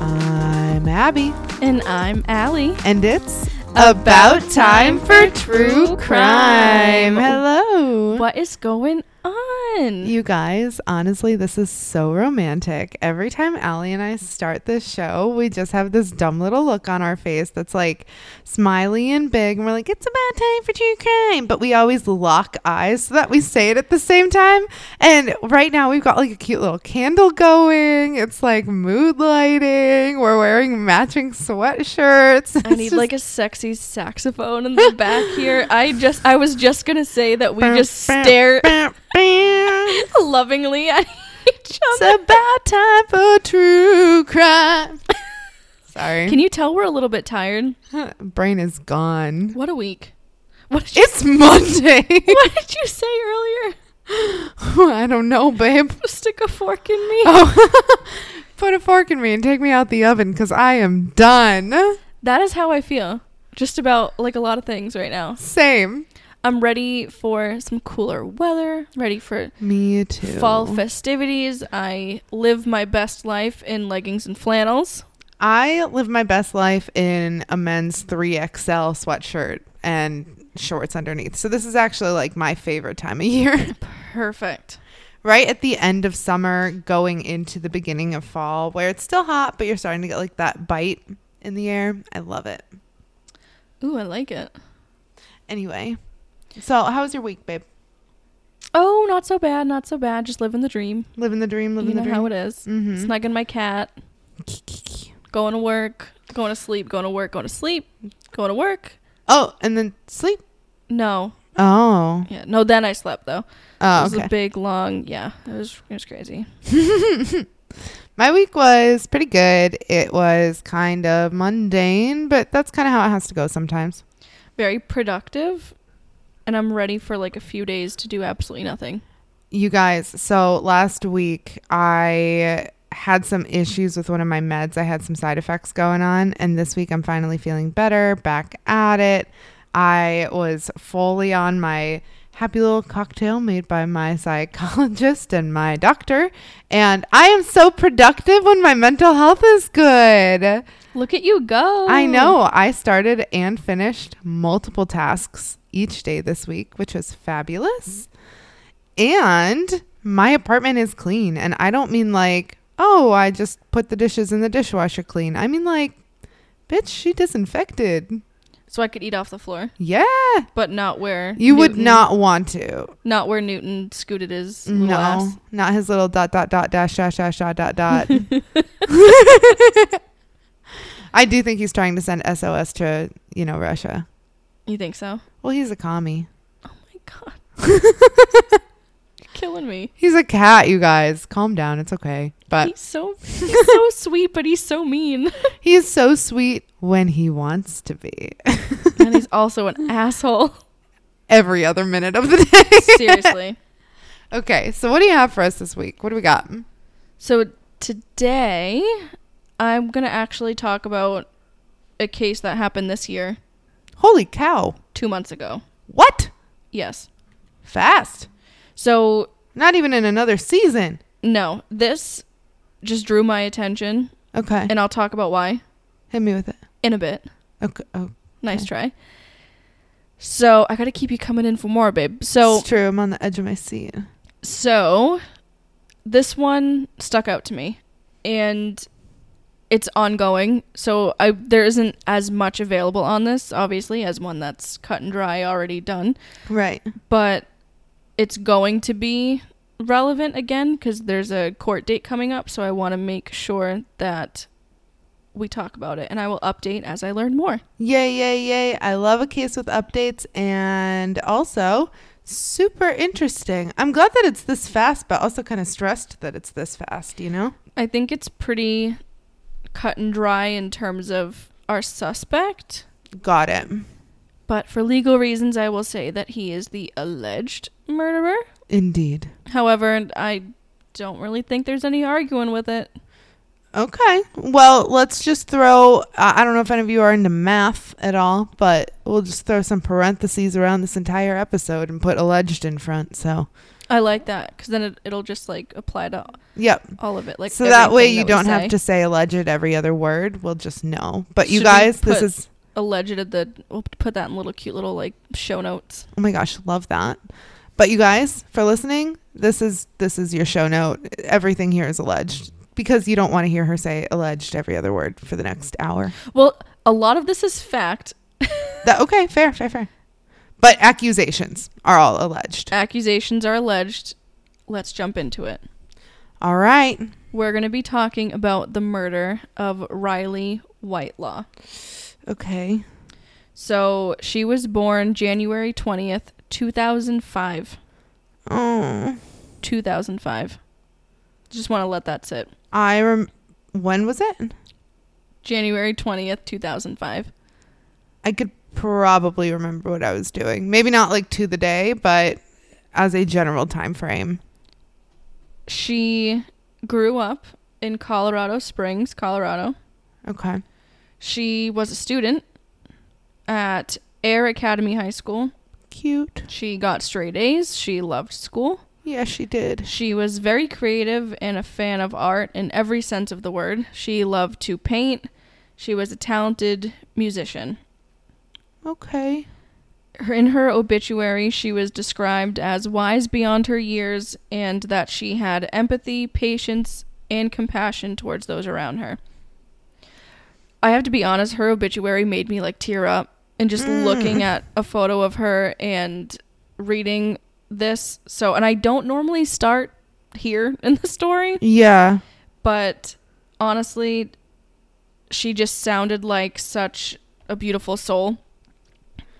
I'm Abby, And I'm Allie. and it's About time for true crime. Hello. What is going on? You guys, honestly, this is so romantic. Every time Allie and I start this show, we just have this dumb little look on our face that's like smiley and big. And we're like, it's about time for true crime. But we always lock eyes so that we say it at the same time. And right now, we've got like a cute little candle going. It's like mood lighting. We're wearing matching sweatshirts. I need like a sexy saxophone in the back here. I just I was just gonna say that we just stare lovingly at each other. It's about time for true crime. Sorry. Can you tell we're a little bit tired? Brain is gone. What a week. What did you, It's Monday. what did you say earlier? I don't know, babe. Stick a fork in me. Oh. Put a fork in me and take me out the oven because I am done. That is how I feel. Just about like a lot of things right now. Same. I'm ready for some cooler weather, ready for Me too. fall festivities. I live my best life in leggings and flannels. I live my best life in a men's 3XL sweatshirt and shorts underneath. So this is actually like my favorite time of year. Perfect. right at the end of summer going into the beginning of fall where it's still hot but you're starting to get like that bite in the air i love it Ooh, I like it. anyway so how was your week babe Oh, not so bad, not so bad. Just living the dream. living the dream living you know the dream how it is. Mhm. Snugging my cat, going to work, going to sleep, going to work, going to sleep, going to work. oh and then sleep No, oh yeah, no. Then I slept though. Oh, it was okay a big long. Yeah, it was it was crazy. my week was pretty good it was kind of mundane but that's kind of how it has to go sometimes Very productive, and I'm ready for like a few days to do absolutely nothing. you guys so last week i had some issues with one of my meds. I had some side effects going on and this week i'm finally feeling better back at it. I was fully on my happy little cocktail made by my psychologist and my doctor and i am so productive when my mental health is good Look at you go! I know. I started and finished multiple tasks each day this week, which was fabulous. And my apartment is clean. And I don't mean like, oh, I just put the dishes in the dishwasher clean. I mean like, bitch, she disinfected. So I could eat off the floor, Yeah. but not where You would not want to. not where Newton scooted his No. ass. Not his little dot dot dot dash dash dash dot dot dot. I do think he's trying to send SOS to, you know, Russia. You think so? Well, he's a commie. Oh my god. You're killing me. He's a cat, you guys. Calm down. It's okay. But he's so he's so sweet, but he's so mean. he is so sweet when he wants to be. and he's also an asshole. Every other minute of the day. Seriously. okay, so what do you have for us this week? What do we got? So today I'm going to actually talk about a case that happened this year, Holy cow. 2 months ago. What? Yes. Fast. So Not even in another season. no, this just drew my attention Okay. and I'll talk about why Hit me with it. in a bit. Okay. Oh, Nice try. So, I got to keep you coming in for more, babe. So, it's true. I'm on the edge of my seat. So, this one stuck out to me, and it's ongoing. So, I there isn't as much available on this, obviously, as one that's cut and dry, already done. Right. But it's going to be relevant again because there's a court date coming up. So, I want to make sure that we talk about it, and I will update as I learn more. Yay, yay, yay. I love a case with updates and also super interesting. I'm glad that it's this fast, but also kind of stressed that it's this fast, you know? I think it's pretty cut and dry in terms of our suspect. Got it. But for legal reasons, I will say that he is the alleged murderer. Indeed. However, I don't really think there's any arguing with it. Okay. Well, let's just throw. I I don't know if any of you are into math at all, but we'll just throw some parentheses around this entire episode and put alleged in front. So I like that because then it, it'll just like apply to Yep. all of it. Like so that way everything you we don't say. have to say alleged every other word. We'll just know. But you Should we guys, this put- is alleged at the. We'll put that in little cute little like show notes. oh my gosh, love that. But you guys, for listening, this is this is your show note. Everything here is alleged because you don't want to hear her say alleged every other word for the next hour. Well, a lot of this is fact. That okay, fair, fair, fair. But accusations are all alleged. Accusations are alleged. Let's jump into it. All right. We're going to be talking about the murder of Riley Whitelaw. Okay. So she was born January 20th, 2005. Oh, 2005. Just want to let that sit. I rem- when was it? January 20th, 2005. I could probably remember what I was doing. Maybe not like to the day, but as a general time frame. She grew up in Colorado Springs, Colorado. Okay. She was a student at Air Academy High School. Cute. She got straight A's. She loved school. Yeah, she did. She was very creative and a fan of art in every sense of the word. She loved to paint. She was a talented musician. Okay. In her obituary, she was described as wise beyond her years and that she had empathy, patience, and compassion towards those around her. I have to be honest, her obituary made me like tear up. And just Mm. looking at a photo of her and reading this. So, and I don't normally start here in the story, Yeah. but honestly, she just sounded like such a beautiful soul.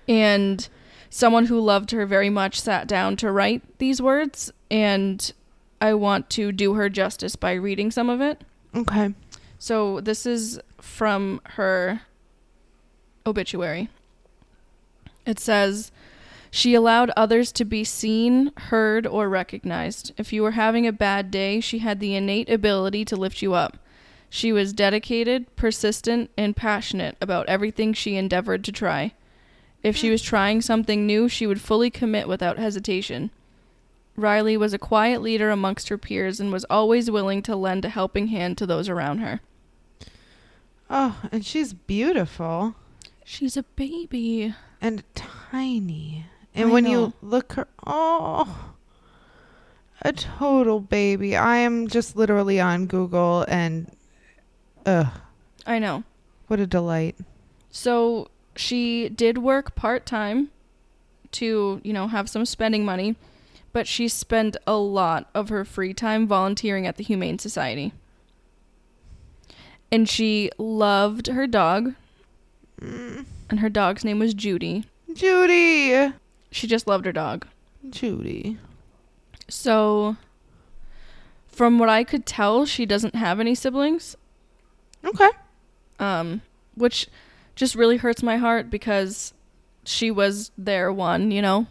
And someone who loved her very much sat down to write these words. And I want to do her justice by reading some of it. Okay. So this is from her obituary. It says, She allowed others to be seen, heard, or recognized. If you were having a bad day, she had the innate ability to lift you up. She was dedicated, persistent, and passionate about everything she endeavored to try. If she was trying something new, she would fully commit without hesitation. Riley was a quiet leader amongst her peers and was always willing to lend a helping hand to those around her. Oh, and she's beautiful She's a baby. and tiny. And I when know. you look her, oh, a total baby. I am just literally on Google and, ugh, I know. what a delight. So she did work part time to, you know, have some spending money, but she spent a lot of her free time volunteering at the Humane Society. And she loved her dog, Mm. and her dog's name was Judy. Judy. She just loved her dog. Judy. So, from what I could tell, she doesn't have any siblings. Okay. um, which just really hurts my heart because she was their one, you know,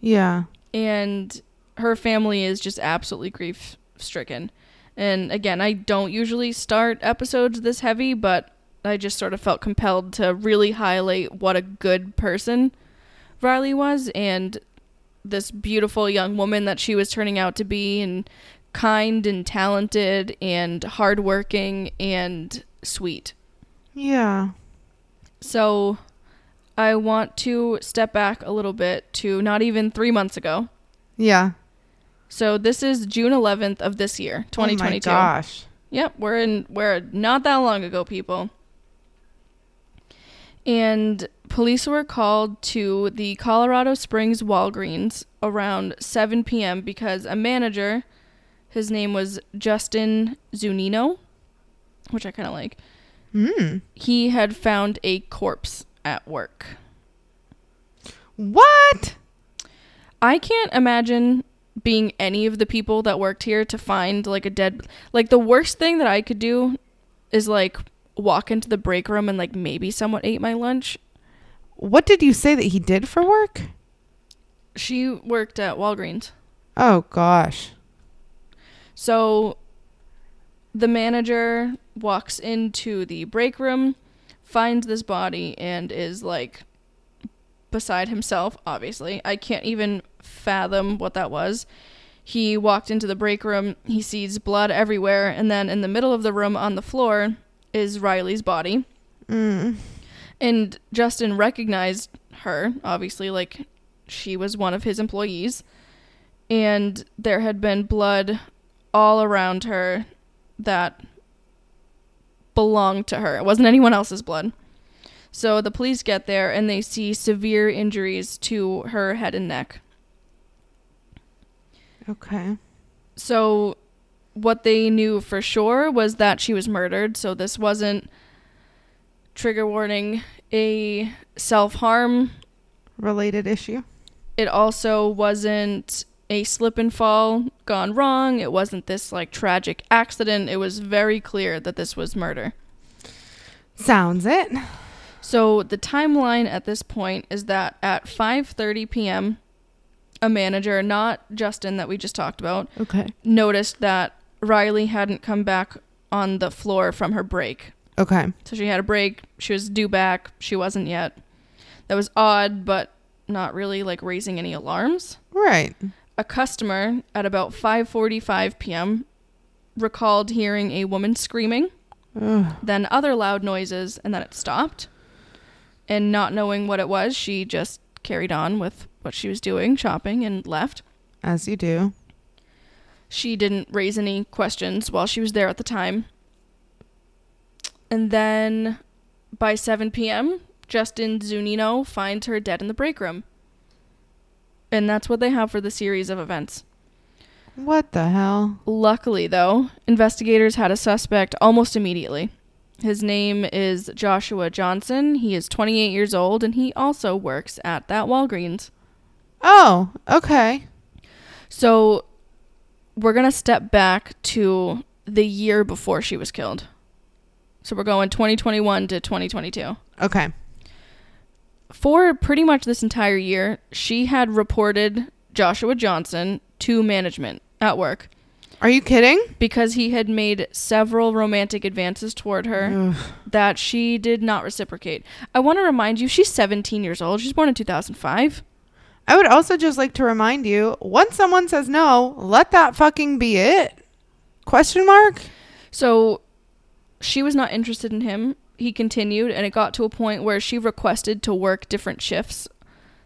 Yeah. and her family is just absolutely grief stricken. And again, I don't usually start episodes this heavy, but I just sort of felt compelled to really highlight what a good person Riley was and this beautiful young woman that she was turning out to be and kind and talented and hardworking and sweet. Yeah. So I want to step back a little bit to not even three months ago. Yeah. So this is June 11th of this year, 2022. Oh my gosh. Yep, we're in we're not that long ago, people. And police were called to the Colorado Springs Walgreens around 7 p.m. because a manager, his name was Justin Zunino, which I kind of like. Hmm. He had found a corpse at work. What? I can't imagine being any of the people that worked here to find like a dead like the worst thing that I could do is like walk into the break room and like maybe someone ate my lunch. What did you say that he did for work? She worked at Walgreens. Oh gosh. So the manager walks into the break room, finds this body and is like beside himself, obviously. I can't even fathom what that was. He walked into the break room. He sees blood everywhere, and then in the middle of the room on the floor is Riley's body. Mm. And Justin recognized her, obviously, like she was one of his employees. And there had been blood all around her that belonged to her. It wasn't anyone else's blood. So the police get there and they see severe injuries to her head and neck. Okay. So what they knew for sure was that she was murdered. So this wasn't trigger warning a self-harm. Related issue. It also wasn't a slip and fall gone wrong. It wasn't this like tragic accident. It was very clear that this was murder. Sounds it. So the timeline at this point is that at 5:30 p.m. a manager, not Justin that we just talked about, Okay. noticed that Riley hadn't come back on the floor from her break. Okay. So she had a break, she was due back, she wasn't yet. That was odd, but not really like raising any alarms. Right. A customer at about 5:45 p.m. recalled hearing a woman screaming, Ugh. then other loud noises, and then it stopped. And not knowing what it was, she just carried on with what she was doing, shopping, and left. As you do. She didn't raise any questions while she was there at the time. And then by 7 p.m., Justin Zunino finds her dead in the break room. And that's what they have for the series of events. What the hell? Luckily, though, investigators had a suspect almost immediately. His name is Joshua Johnson. He is 28 years old and he also works at that Walgreens. Oh, okay. So we're going to step back to the year before she was killed. So we're going 2021 to 2022. Okay. For pretty much this entire year, she had reported Joshua Johnson to management at work Are you kidding? because he had made several romantic advances toward her Ugh. that she did not reciprocate. I want to remind you, she's 17 years old. She's born in 2005. I would also just like to remind you, once someone says no, let that fucking be it. Question mark? So she was not interested in him. He continued, and it got to a point where she requested to work different shifts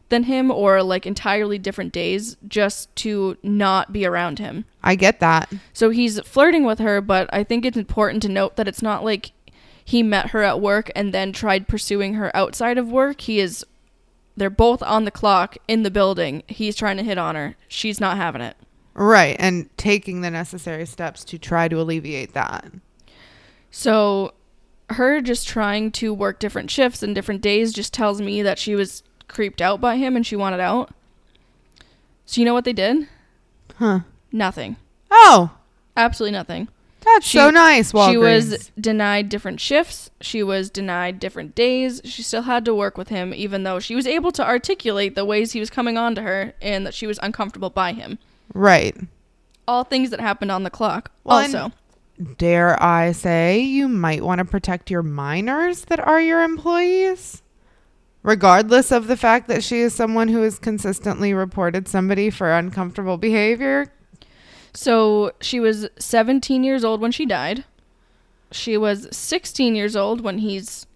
than him or like entirely different days just to not be around him. I get that. So he's flirting with her, but I think it's important to note that it's not like he met her at work and then tried pursuing her outside of work. He is they're both on the clock in the building. He's trying to hit on her. She's not having it. Right. And taking the necessary steps to try to alleviate that. So her just trying to work different shifts and different days just tells me that she was creeped out by him and she wanted out. So you know what they did? Huh. Nothing. Oh, Absolutely nothing. that's She- so nice. Walgreens. She was denied different shifts. She was denied different days. She still had to work with him, even though she was able to articulate the ways he was coming on to her and that she was uncomfortable by him. right. All things that happened on the clock. Well, also, Dare I say you might want to protect your minors that are your employees? Regardless of the fact that she is someone who has consistently reported somebody for uncomfortable behavior. so she was 17 years old when she died. She was 16 years old when he's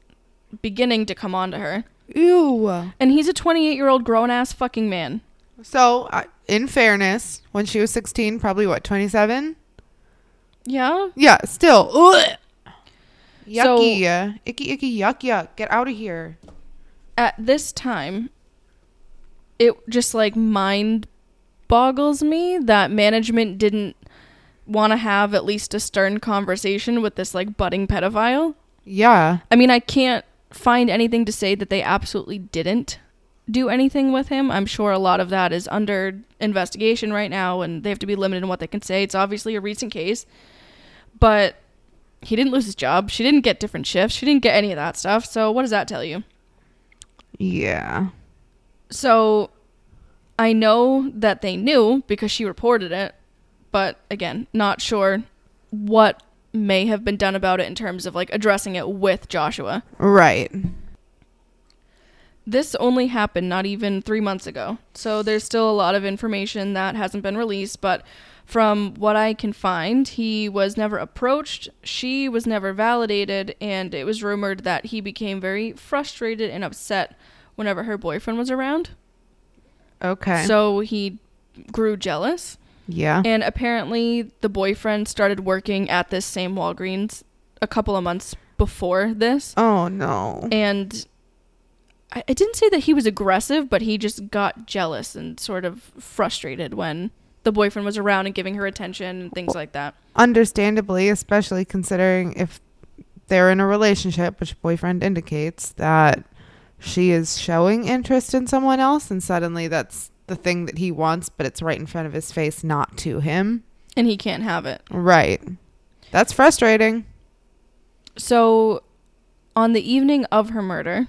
beginning to come on to her. Ew. And he's a 28 year old grown ass fucking man. So, uh, in fairness, when she was 16, probably what, 27? Yeah. Yeah, still. Ugh. So- Yucky. icky, icky, yuck, yuck. Get out of here. at this time, it just like mind boggles me that management didn't want to have at least a stern conversation with this like budding pedophile. Yeah. I mean, I can't find anything to say that they absolutely didn't do anything with him. I'm sure a lot of that is under investigation right now and they have to be limited in what they can say. It's obviously a recent case. But he didn't lose his job. She didn't get different shifts. She didn't get any of that stuff. So what does that tell you? Yeah. So I know that they knew because she reported it, but again, not sure what may have been done about it in terms of like addressing it with Joshua. Right. This only happened not even three months ago. So there's still a lot of information that hasn't been released. But from what I can find, he was never approached, she was never validated, and it was rumored that he became very frustrated and upset whenever her boyfriend was around. Okay. So he grew jealous. yeah. And apparently, the boyfriend started working at this same Walgreens a couple of months before this. oh no. And I, I didn't say that he was aggressive, but he just got jealous and sort of frustrated when the boyfriend was around and giving her attention and things like that. Understandably, especially considering if they're in a relationship, which boyfriend indicates that she is showing interest in someone else, and suddenly that's the thing that he wants, but it's right in front of his face, not to him. And he can't have it. Right. That's frustrating. So, on the evening of her murder,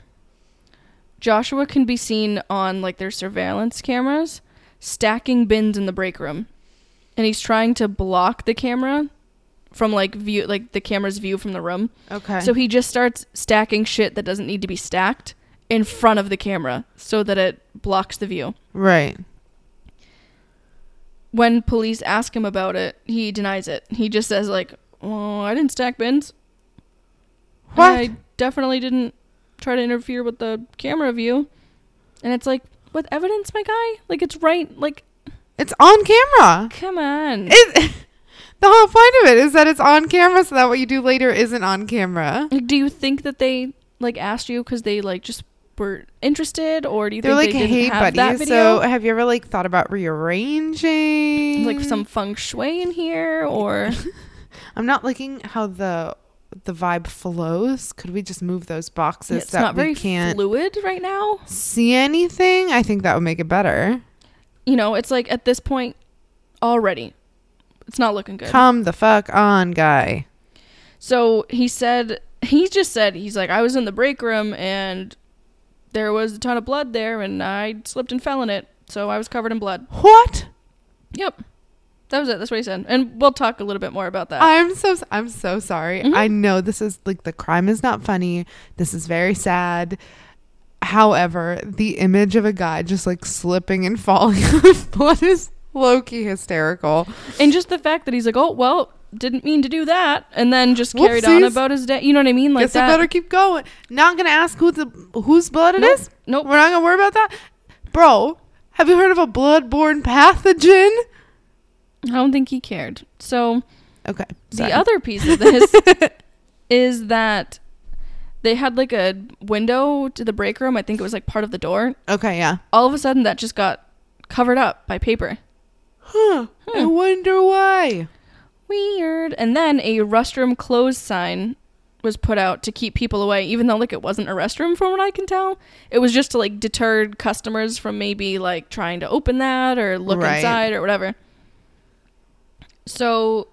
Joshua can be seen on like their surveillance cameras stacking bins in the break room. And he's trying to block the camera from like view like the camera's view from the room. Okay. So he just starts stacking shit that doesn't need to be stacked in front of the camera so that it blocks the view. right. When police ask him about it, he denies it. He just says like, "Oh, I didn't stack bins. What? I definitely didn't try to interfere with the camera view." And it's like, with evidence, my guy? Like it's right like It's on camera. come on. It, the whole point of it is that it's on camera, so that what you do later isn't on camera. Like, do you think that they like asked you cuz they like just were interested or do you They're think like they didn't hey have that buddies. video? So have you ever like thought about rearranging? like some feng shui in here or I'm not liking how the the vibe flows. Could we just move those boxes it's that not we very can't fluid right now. see anything? I think that would make it better. You know, it's like at this point already, it's not looking good. Come the fuck on, guy. so he said, he just said, he's like, I was in the break room and there was a ton of blood there and I slipped and fell in it. So I was covered in blood. What? Yep. That was it. That's what he said. And we'll talk a little bit more about that. I'm so I'm so sorry. Mhm. I know this is like the crime is not funny. This is very sad. However, the image of a guy just like slipping and falling with blood is low key hysterical. and just the fact that he's like, oh, well, didn't mean to do that. And then just carried on about his day. You know what I mean? Like Guess that. I better keep going. Not gonna ask who the whose blood it Nope. is. Nope. We're not gonna worry about that, bro. Have you heard of a blood-borne pathogen? I don't think he cared. So Okay. the other piece of this is that they had like a window to the break room. I think it was like part of the door. Okay, yeah. All of a sudden, that just got covered up by paper. Huh. I Hmm. wonder why. Weird. And then a restroom closed sign was put out to keep people away, even though like it wasn't a restroom from what I can tell. It was just to like deter customers from maybe like trying to open that or look Right. inside or whatever. So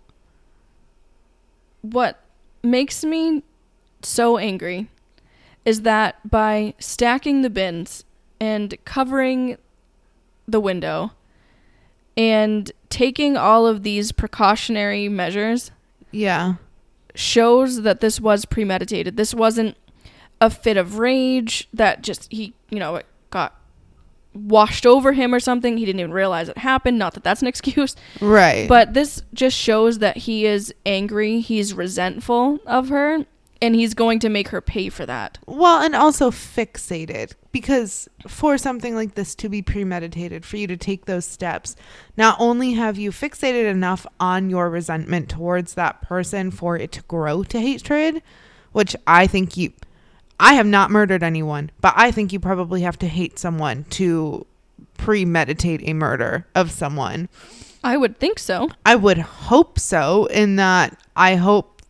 what makes me so angry is that by stacking the bins and covering the window and taking all of these precautionary measures Yeah. shows that this was premeditated. This wasn't a fit of rage that just he, you know, it got washed over him or something. He didn't even realize it happened. Not that that's an excuse, Right. but this just shows that he is angry, he's resentful of her, and he's going to make her pay for that. Well, and also fixated because for something like this to be premeditated, for you to take those steps, not only have you fixated enough on your resentment towards that person for it to grow to hatred, which I think you, I have not murdered anyone, but I think you probably have to hate someone to premeditate a murder of someone. I would think so. I would hope so, in that I hope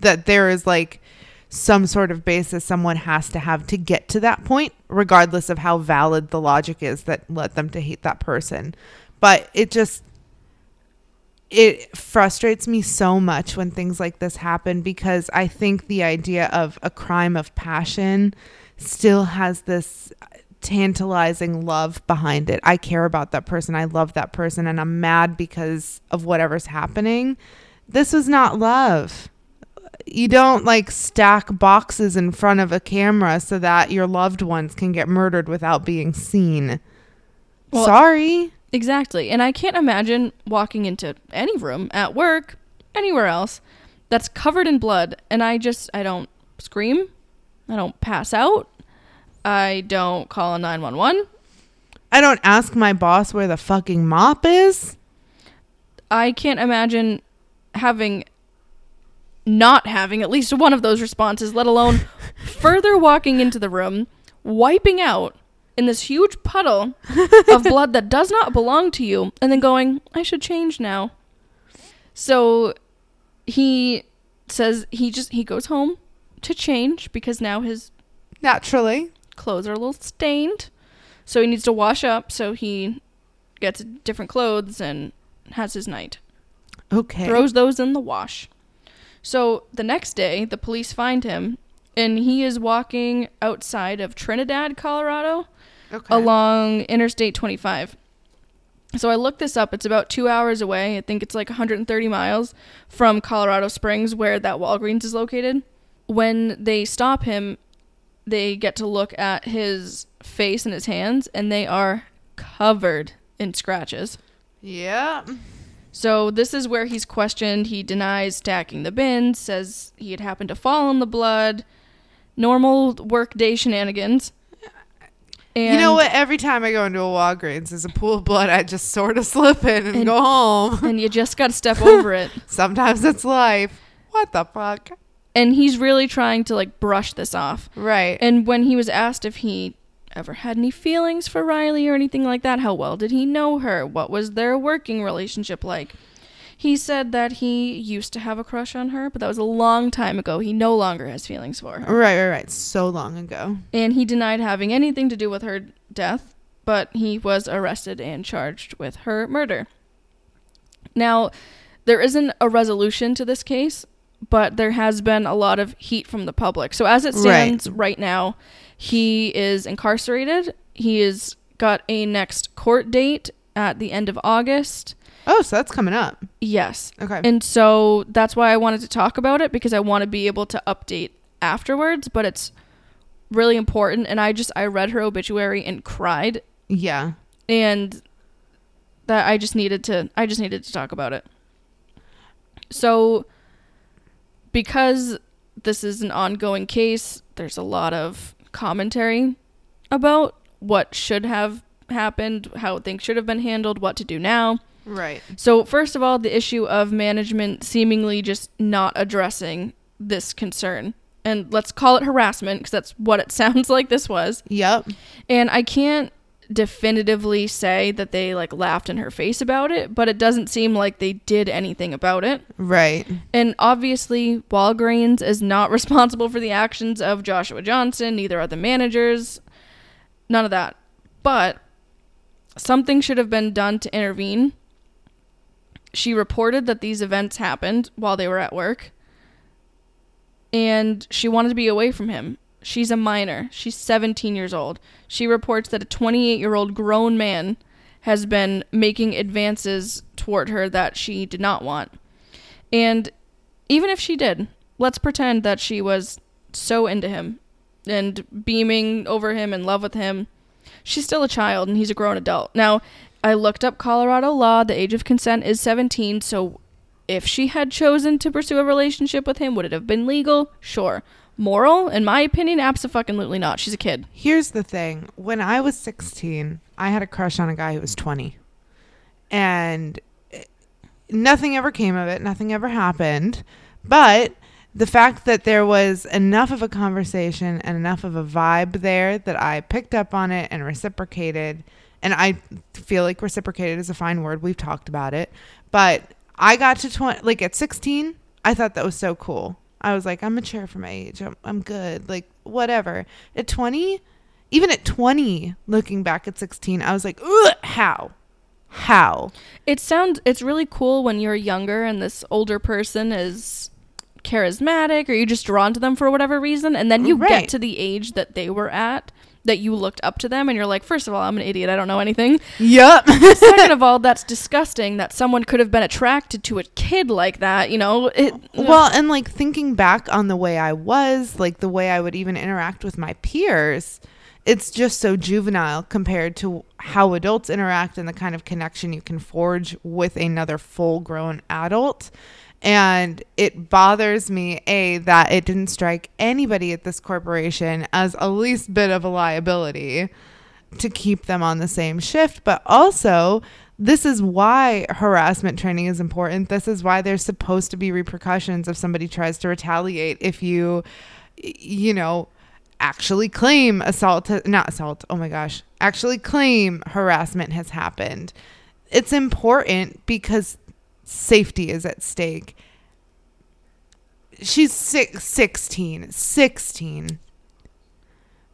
that there is like some sort of basis someone has to have to get to that point, regardless of how valid the logic is that led them to hate that person. But it just it frustrates me so much when things like this happen because I think the idea of a crime of passion still has this tantalizing love behind it. I care about that person. I love that person and I'm mad because of whatever's happening. This was not love. you don't like stack boxes in front of a camera so that your loved ones can get murdered without being seen. Well- Sorry. Exactly. And I can't imagine walking into any room at work, anywhere else, that's covered in blood and I just I don't scream. I don't pass out. I don't call a 911. I don't ask my boss where the fucking mop is. I can't imagine having not having at least one of those responses, let alone further walking into the room, wiping out in this huge puddle of blood that does not belong to you, and then going, I should change now. So he says he just he goes home to change because now his Naturally. clothes are a little stained. So he needs to wash up, so he gets different clothes and has his night Okay. throws those in the wash. So the next day, the police find him, and he is walking outside of Trinidad, Colorado, okay. along Interstate 25. So I looked this up. It's about two hours away. I think it's like 130 miles from Colorado Springs, where that Walgreens is located. When they stop him, they get to look at his face and his hands, and they are covered in scratches. Yeah. So this is where he's questioned. He denies stacking the bins, says he had happened to fall in the blood, normal workday shenanigans. And you know what? Every time I go into a Walgreens, there's a pool of blood. I just sort of slip in and, And- go home. And you just got to step over it. Sometimes it's life. What the fuck? And he's really trying to like brush this off. Right. And when he was asked if he ever had any feelings for Riley or anything like that, how well did he know her? What was their working relationship like? He said that he used to have a crush on her, but that was a long time ago. He no longer has feelings for her. right, right, right. So long ago. and he denied having anything to do with her death, but he was arrested and charged with her murder. Now, there isn't a resolution to this case, but there has been a lot of heat from the public. So, as it Right. stands right, now, he is incarcerated. He has got a next court date at the end of August. Oh, so that's coming up. Yes. Okay. And so that's why I wanted to talk about it because I want to be able to update afterwards, but it's really important and I just I read her obituary and cried yeah. and that I just needed to I just needed to talk about it. So because this is an ongoing case, there's a lot of commentary about what should have happened, how things should have been handled, what to do now. Right. So, first of all, the issue of management seemingly just not addressing this concern. And let's call it harassment because that's what it sounds like this was. Yep. And I can't definitively say that they like laughed in her face about it, but it doesn't seem like they did anything about it. Right. And obviously, Walgreens is not responsible for the actions of Joshua Johnson, neither are the managers, none of that. But something should have been done to intervene. She reported that these events happened while they were at work, and she wanted to be away from him. She's a minor. She's 17 years old. She reports that a 28 year old grown man has been making advances toward her that she did not want. And even if she did, let's pretend that she was so into him and beaming over him in love with him. She's still a child and he's a grown adult. Now, I looked up Colorado law. The age of consent is 17. So if she had chosen to pursue a relationship with him, would it have been legal? Sure. Moral? In my opinion, absolutely not. She's a kid. Here's the thing. When I was 16, I had a crush on a guy who was 20. And eh, nothing ever came of it. Nothing ever happened. But the fact that there was enough of a conversation and enough of a vibe there that I picked up on it and reciprocated. And I feel like reciprocated is a fine word. We've talked about it. But I got to 20, like at 16, I thought that was so cool. I was like, I'm mature for my age. I'm, I'm good. Like, whatever. At 20, even at 20, looking back at 16, I was like, how? How? It sounds it's really cool when you're younger and this older person is charismatic or you're just drawn to them for whatever reason and then you Right. get to the age that they were at that you looked up to them and you're like, first of all, I'm an idiot. I don't know anything. Yep. Second of all, that's disgusting that someone could have been attracted to a kid like that. You know, it, well, and like thinking back on the way I was, like the way I would even interact with my peers, it's just so juvenile compared to how adults interact and the kind of connection you can forge with another full grown adult. And it bothers me, A, that it didn't strike anybody at this corporation as a least bit of a liability to keep them on the same shift, but also this is why harassment training is important. This is why there's supposed to be repercussions if somebody tries to retaliate if you you know actually claim assault not assault oh my gosh actually claim harassment has happened it's important because safety is at stake. She's six, 16 16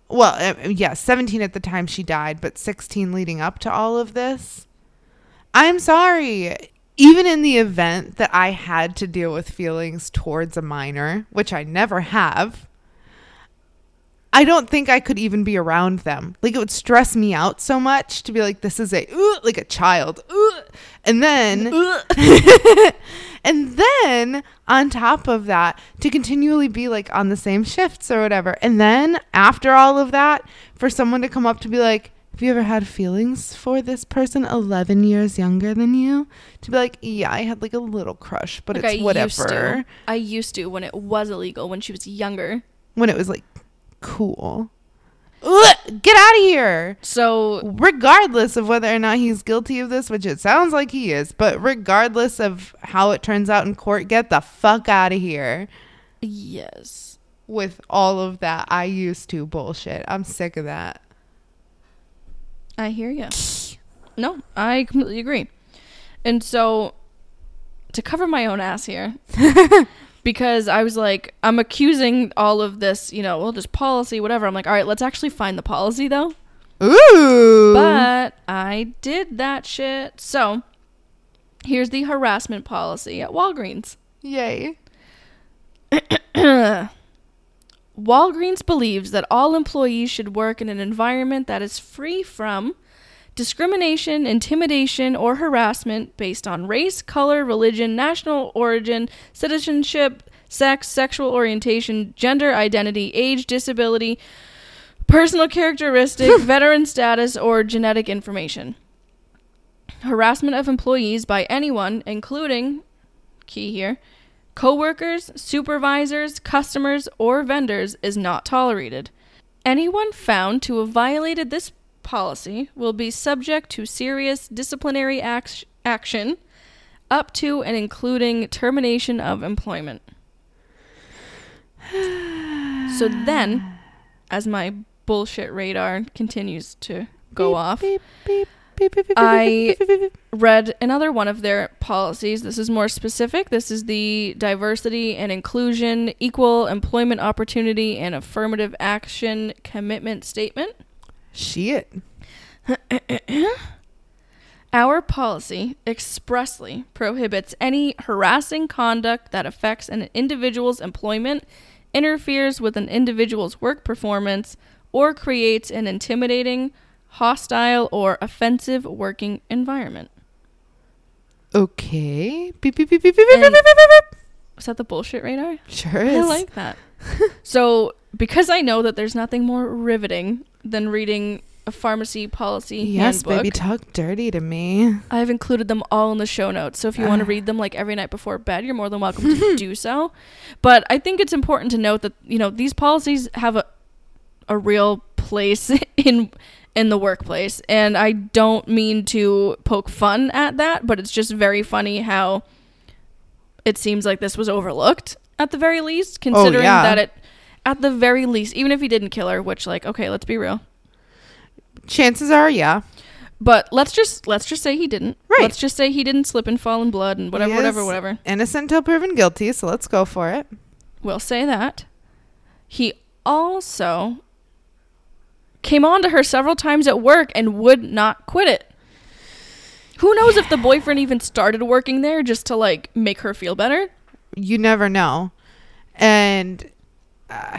well uh, yeah 17 at the time she died but 16 leading up to all of this. I'm sorry. Even in the event that i had to deal with feelings towards a minor which i never have I don't think I could even be around them. Like it would stress me out so much to be like, this is a uh, like a child, uh, and then, and then on top of that, to continually be like on the same shifts or whatever, and then after all of that, for someone to come up to be like, have you ever had feelings for this person 11 years younger than you? To be like, yeah, I had like a little crush, but like it's I whatever. Used. I used to when it was illegal when she was younger. When it was like cool. Ugh, get out of here. So, regardless of whether or not he's guilty of this, which it sounds like he is, but regardless of how it turns out in court, get the fuck out of here. Yes. With all of that I used to bullshit. I'm sick of that. I hear you. no, I completely agree. And so, to cover my own ass here, because I was like, I'm accusing all of this, you know, well, this policy, whatever. I'm like, all right, let's actually find the policy though. Ooh. But I did that shit. So here's the harassment policy at Walgreens. Yay. Walgreens believes that all employees should work in an environment that is free from discrimination, intimidation, or harassment based on race, color, religion, national origin, citizenship, sex, sexual orientation, gender identity, age, disability, personal characteristic, veteran status, or genetic information. Harassment of employees by anyone, including, key here, coworkers, supervisors, customers, or vendors, is not tolerated. Anyone found to have violated this policy will be subject to serious disciplinary act- action up to and including termination of employment. so then, as my bullshit radar continues to go beep, off, beep, beep, I read another one of their policies. This is more specific. This is the diversity and inclusion, equal employment opportunity, and affirmative action commitment statement. Shit. Our policy expressly prohibits any harassing conduct that affects an individual's employment, interferes with an individual's work performance, or creates an intimidating, hostile, or offensive working environment. Okay. Beep, beep, beep, beep, beep, beep, beep, beep, beep. Was that the bullshit radar? Sure is. I like that. so, because I know that there's nothing more riveting than reading a pharmacy policy yes, handbook. baby, talk dirty to me. I've included them all in the show notes. So if you want to ah. read them like every night before bed, you're more than welcome to do so. But I think it's important to note that you know these policies have a a real place in in the workplace, and I don't mean to poke fun at that, but it's just very funny how it seems like this was overlooked at the very least, oh, considering yeah. that it at the very least, even if he didn't kill her, which like okay, let's be real Chances are, yeah. But let's just let's just say he didn't. Right. Let's just say he didn't slip and fall in blood and whatever, whatever, whatever. Innocent until proven guilty. So let's go for it. We'll say that. He also came on to her several times at work and would not quit it. Who knows if the boyfriend even started working there just to like make her feel better? You never know. And uh,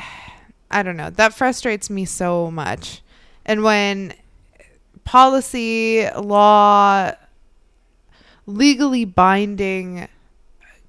I don't know. That frustrates me so much And when policy, law, legally binding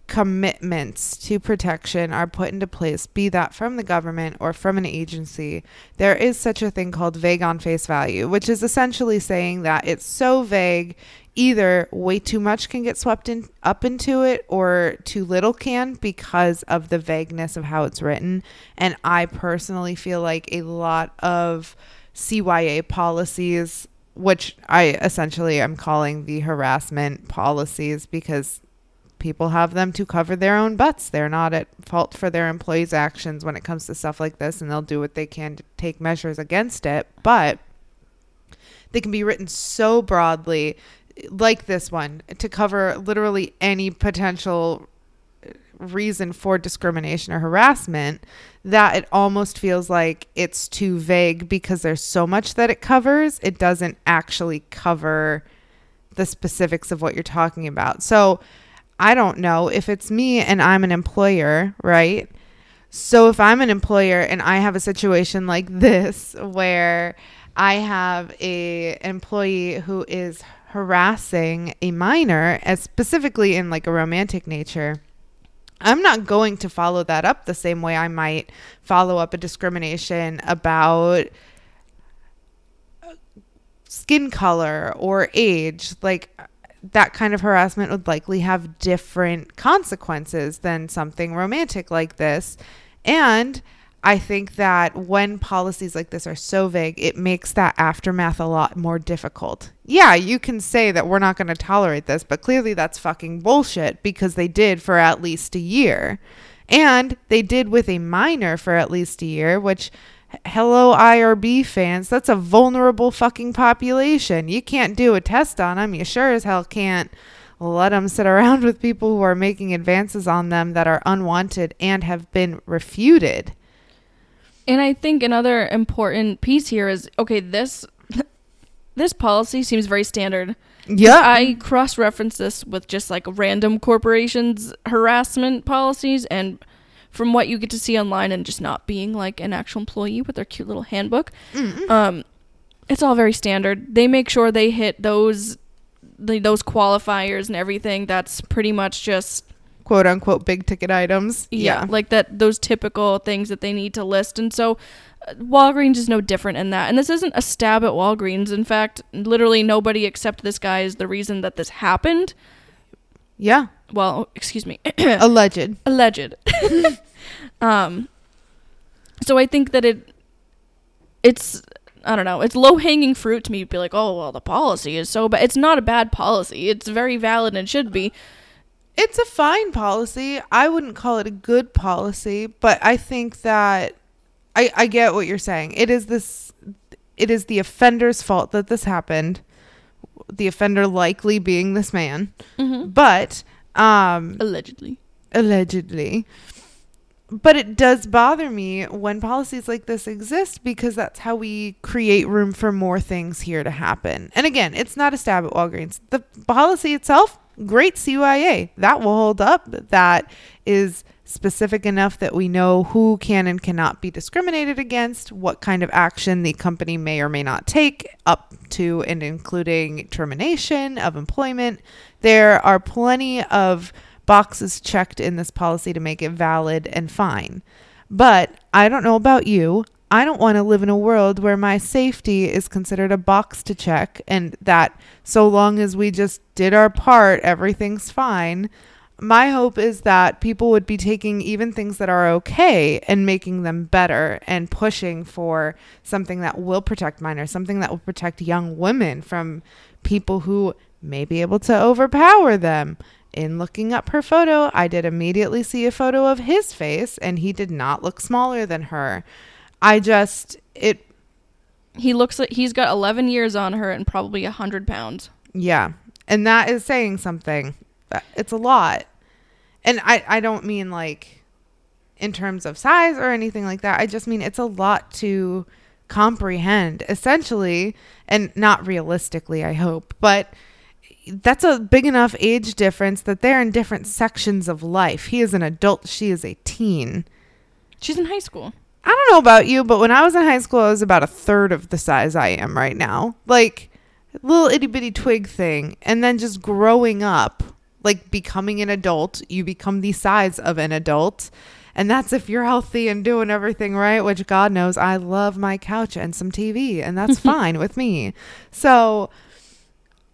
commitments to protection are put into place, be that from the government or from an agency, there is such a thing called vague on face value, which is essentially saying that it's so vague, either way too much can get swept in up into it or too little can because of the vagueness of how it's written. And I personally feel like a lot of CYA policies which I essentially am calling the harassment policies because people have them to cover their own butts. They're not at fault for their employees' actions when it comes to stuff like this, and they'll do what they can to take measures against it. But they can be written so broadly, like this one, to cover literally any potential reason for discrimination or harassment that it almost feels like it's too vague because there's so much that it covers. It doesn't actually cover the specifics of what you're talking about. So I don't know if it's me and I'm an employer, right? So if I'm an employer and I have a situation like this where I have a employee who is harassing a minor, as specifically in like a romantic nature, I'm not going to follow that up the same way I might follow up a discrimination about uh, skin color or age. Like that kind of harassment would likely have different consequences than something romantic like this. And I think that when policies like this are so vague, it makes that aftermath a lot more difficult. Yeah, you can say that we're not going to tolerate this, but clearly that's fucking bullshit because they did for at least a year. And they did with a minor for at least a year, which, hello, IRB fans, that's a vulnerable fucking population. You can't do a test on them. You sure as hell can't let them sit around with people who are making advances on them that are unwanted and have been refuted. And I think another important piece here is okay, this this policy seems very standard. Yeah. I cross reference this with just like random corporations harassment policies and from what you get to see online and just not being like an actual employee with their cute little handbook. Mm-mm. Um it's all very standard. They make sure they hit those the, those qualifiers and everything. That's pretty much just quote unquote big ticket items. yeah, like that those typical things that they need to list and so uh, Walgreens is no different in that. And this isn't a stab at Walgreens. In fact, literally nobody except this guy is the reason that this happened. Yeah. Well, excuse me. Alleged. Alleged. um so I think that it it's I don't know. It's low hanging fruit to me to be like, oh well, the policy is so bad. It's not a bad policy. It's very valid and should be. It's a fine policy. I wouldn't call it a good policy, but I think that I I get what you're saying. It is this it is the offender's fault that this happened. The offender likely being this man. Mm-hmm. But um Allegedly. allegedly. But it does bother me when policies like this exist because that's how we create room for more things here to happen. And again, it's not a stab at Walgreens. The policy itself, great CYA. That will hold up. That is specific enough that we know who can and cannot be discriminated against, what kind of action the company may or may not take, up to and including termination of employment. There are plenty of boxes checked in this policy to make it valid and fine. But I don't know about you. I don't want to live in a world where my safety is considered a box to check and that so long as we just did our part, everything's fine. My hope is that people would be taking even things that are okay and making them better and pushing for something that will protect minors, something that will protect young women from people who may be able to overpower them in looking up her photo, I did immediately see a photo of his face, and he did not look smaller than her. I just, it, He looks like he's got 11 years on her and probably 100 pounds. yeah. And that is saying something. It's a lot. And I, I don't mean like in terms of size or anything like that. I just mean it's a lot to comprehend, essentially, and not realistically, I hope, but that's a big enough age difference that they're in different sections of life. He is an adult, she is a teen. She's in high school. I don't know about you, but when I was in high school, I was about a third of the size I am right now. Like, little itty bitty twig thing. And then just growing up, like becoming an adult, you become the size of an adult. And that's if you're healthy and doing everything right, which God knows I love my couch and some TV, and that's fine with me. So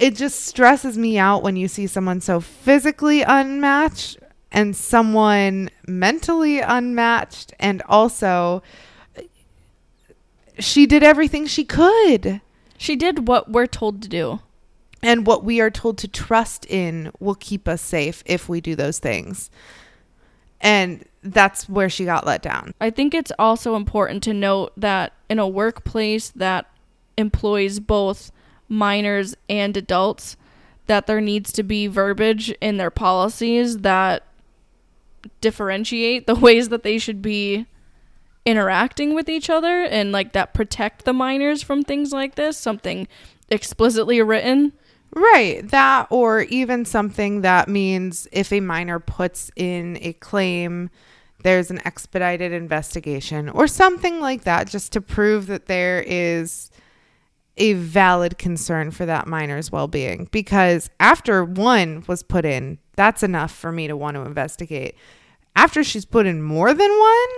it just stresses me out when you see someone so physically unmatched and someone mentally unmatched and also she did everything she could. She did what we're told to do. and what we are told to trust in will keep us safe if we do those things. And that's where she got let down. I think it's also important to note that in a workplace that employs both minors and adults, that there needs to be verbiage in their policies that differentiate the ways that they should be interacting with each other and like that protect the minors from things like this, something explicitly written. Right. That, or even something that means if a minor puts in a claim, there's an expedited investigation or something like that, just to prove that there is a valid concern for that minor's well being. Because after one was put in, that's enough for me to want to investigate. After she's put in more than one,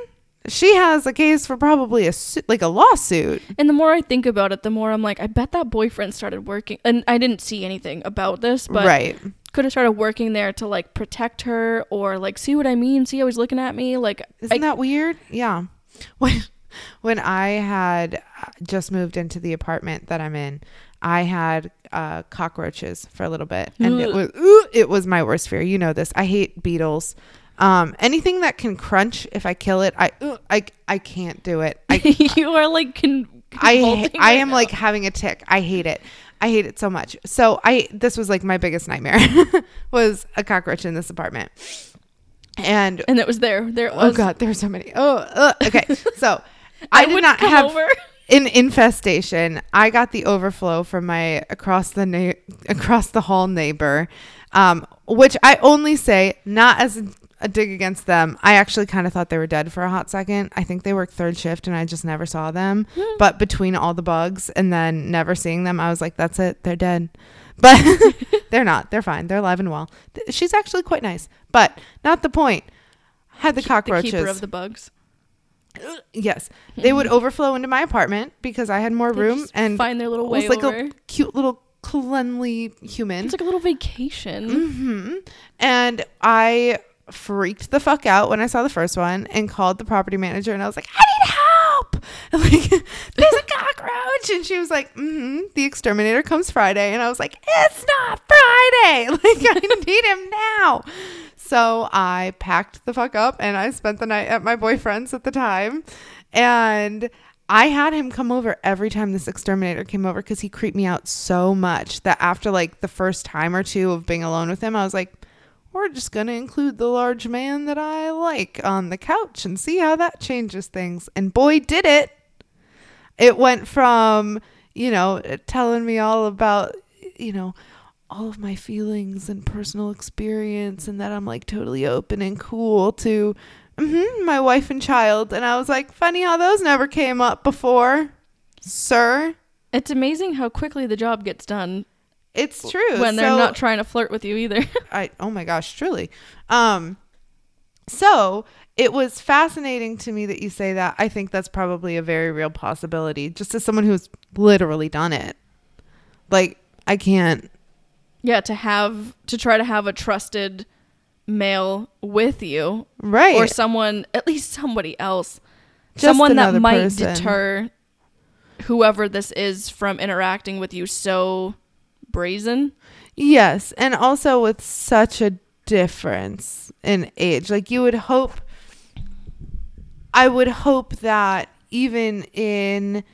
she has a case for probably a su- like a lawsuit. And the more I think about it, the more I'm like, I bet that boyfriend started working. And I didn't see anything about this, but right. could have started working there to like protect her or like see what I mean, see how he's looking at me. Like, Isn't I, that weird? Yeah. When when I had uh, just moved into the apartment that I'm in, I had uh, cockroaches for a little bit, and it was ooh, it was my worst fear. You know this. I hate beetles. Um, anything that can crunch, if I kill it, I ugh, I I can't do it. I you are like con- I convulsing I am like having a tick. I hate it. I hate it so much. So I this was like my biggest nightmare was a cockroach in this apartment. And and it was there. There it was. oh god, there were so many. Oh, ugh. okay. So I, I, did would not have over. An infestation. I got the overflow from my across the na- across the hall neighbor, um, which I only say not as a, dig against them. I actually kind of thought they were dead for a hot second. I think they worked third shift, and I just never saw them. Hmm. But between all the bugs and then never seeing them, I was like, "That's it. They're dead." But they're not. They're fine. They're alive and well. Th- She's actually quite nice, but not the point. Had the cockroaches. The keeper of the bugs. Yes, they would overflow into my apartment because I had more They room and find their little way. was like over. a cute little cleanly human. it's like a little vacation. hmm And I freaked the fuck out when I saw the first one and called the property manager and I was like, I need help. And like, there's a cockroach. And she was like, mm-hmm, the exterminator comes Friday. And I was like, it's not Friday. Like, I need him now. So I packed the fuck up and I spent the night at my boyfriend's at the time. And I had him come over every time this exterminator came over because he creeped me out so much that after like the first time or two of being alone with him, I was like, we're just going to include the large man that I like on the couch and see how that changes things. And boy, did it. It went from, you know, telling me all about, you know, all of my feelings and personal experience and that I'm like totally open and cool to hmm my wife and child. And I was like, funny how those never came up before, sir. It's amazing how quickly the job gets done It's true. when they're So- not trying to flirt with you either. I oh my gosh, truly. Um so it was fascinating to me that you say that. I think that's probably a very real possibility, just as someone who's literally done it. Like, I can't yeah, to have to try to have a trusted male with you right. or someone at least somebody else Just someone that might person. deter whoever this is from interacting with you so brazen Yes, and also with such a difference in age. Like you would hope I would hope that even in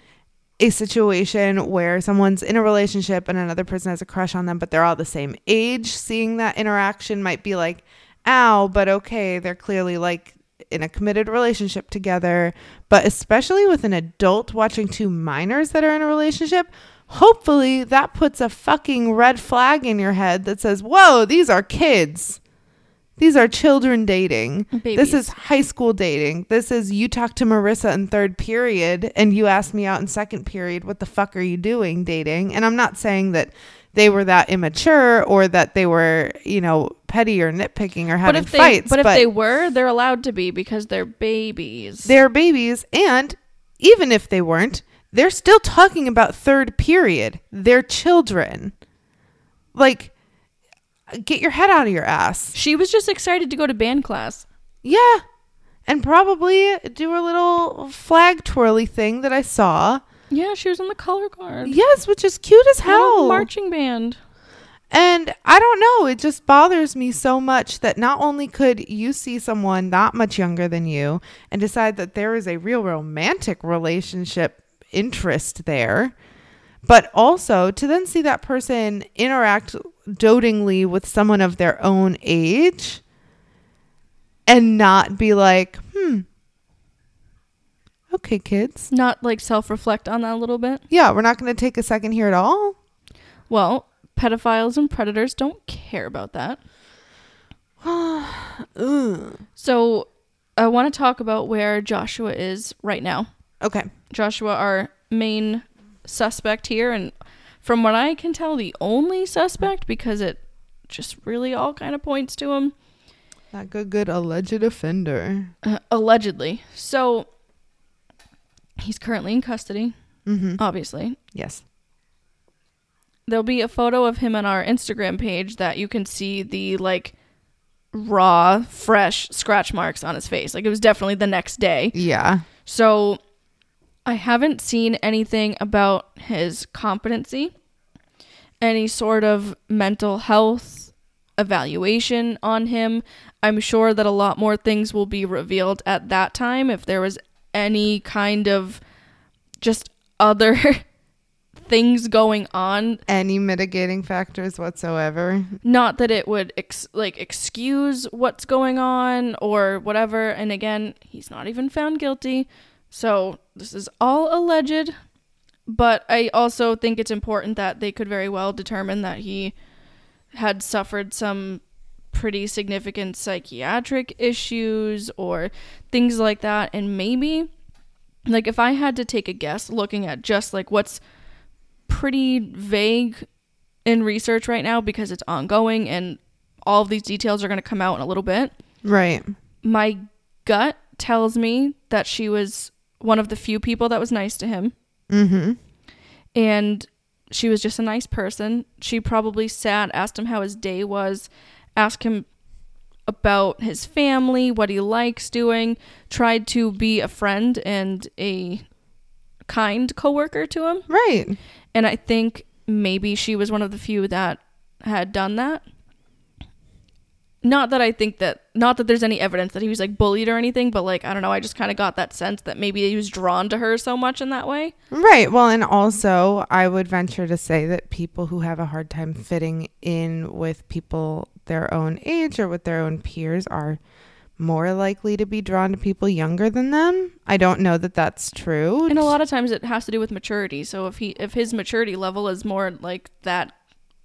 a situation where someone's in a relationship and another person has a crush on them but they're all the same age, seeing that interaction might be like, "Ow, but okay, they're clearly like in a committed relationship together." But especially with an adult watching two minors that are in a relationship, hopefully that puts a fucking red flag in your head that says, "Whoa, these are kids." These are children dating. This is high school dating. This is you talk to Marissa in third period and you ask me out in second period. What the fuck are you doing dating? And I'm not saying that they were that immature or that they were, you know, petty or nitpicking or but having if they fights. but if they were, they're allowed to be because they're babies. they're babies. And even if they weren't, they're still talking about third period. They're children. Like, get your head out of your ass. she was just excited to go to band class. Yeah. And probably do a little flag twirly thing that I saw. Yeah, she was in the color guard. Yes, which is cute as hell. marching band. And I don't know, it just bothers me so much that not only could you see someone that much younger than you and decide that there is a real romantic relationship interest there, but also to then see that person interact dotingly with someone of their own age and not be like, hmm, okay, kids. Not like self reflect on that a little bit. Yeah, we're not going to take a second here at all. Well, pedophiles and predators don't care about that. So I want to talk about where Joshua is right now. Okay. Joshua, our main suspect here, and from what I can tell, the only suspect because it just really all kind of points to him. That good, good alleged offender. Uh, allegedly. So he's currently in custody, Mm-hmm. obviously. Yes. There'll be a photo of him on our Instagram page that you can see the like raw, fresh scratch marks on his face. Like it was definitely the next day. Yeah. So I haven't seen anything about his competency, any sort of mental health evaluation on him. I'm sure that a lot more things will be revealed at that time if there was any kind of just other things going on Any mitigating factors whatsoever? not that it would ex- like excuse what's going on or whatever and again he's not even found guilty so this is all alleged but i also think it's important that they could very well determine that he had suffered some pretty significant psychiatric issues or things like that and maybe like if i had to take a guess looking at just like what's pretty vague in research right now because it's ongoing and all of these details are going to come out in a little bit. Right. My gut tells me that she was one of the few people that was nice to him Mm-hmm. and she was just a nice person. She probably sat, asked him how his day was, asked him about his family, what he likes doing, tried to be a friend and a kind coworker to him. Right. And I think maybe she was one of the few that had done that. Not that I think that, not that there's any evidence that he was like bullied or anything, but like, I don't know, I just kind of got that sense that maybe he was drawn to her so much in that way. Right. Well, and also, I would venture to say that people who have a hard time fitting in with people their own age or with their own peers are more likely to be drawn to people younger than them. I don't know that that's true. And a lot of times it has to do with maturity. So if he, if his maturity level is more like that,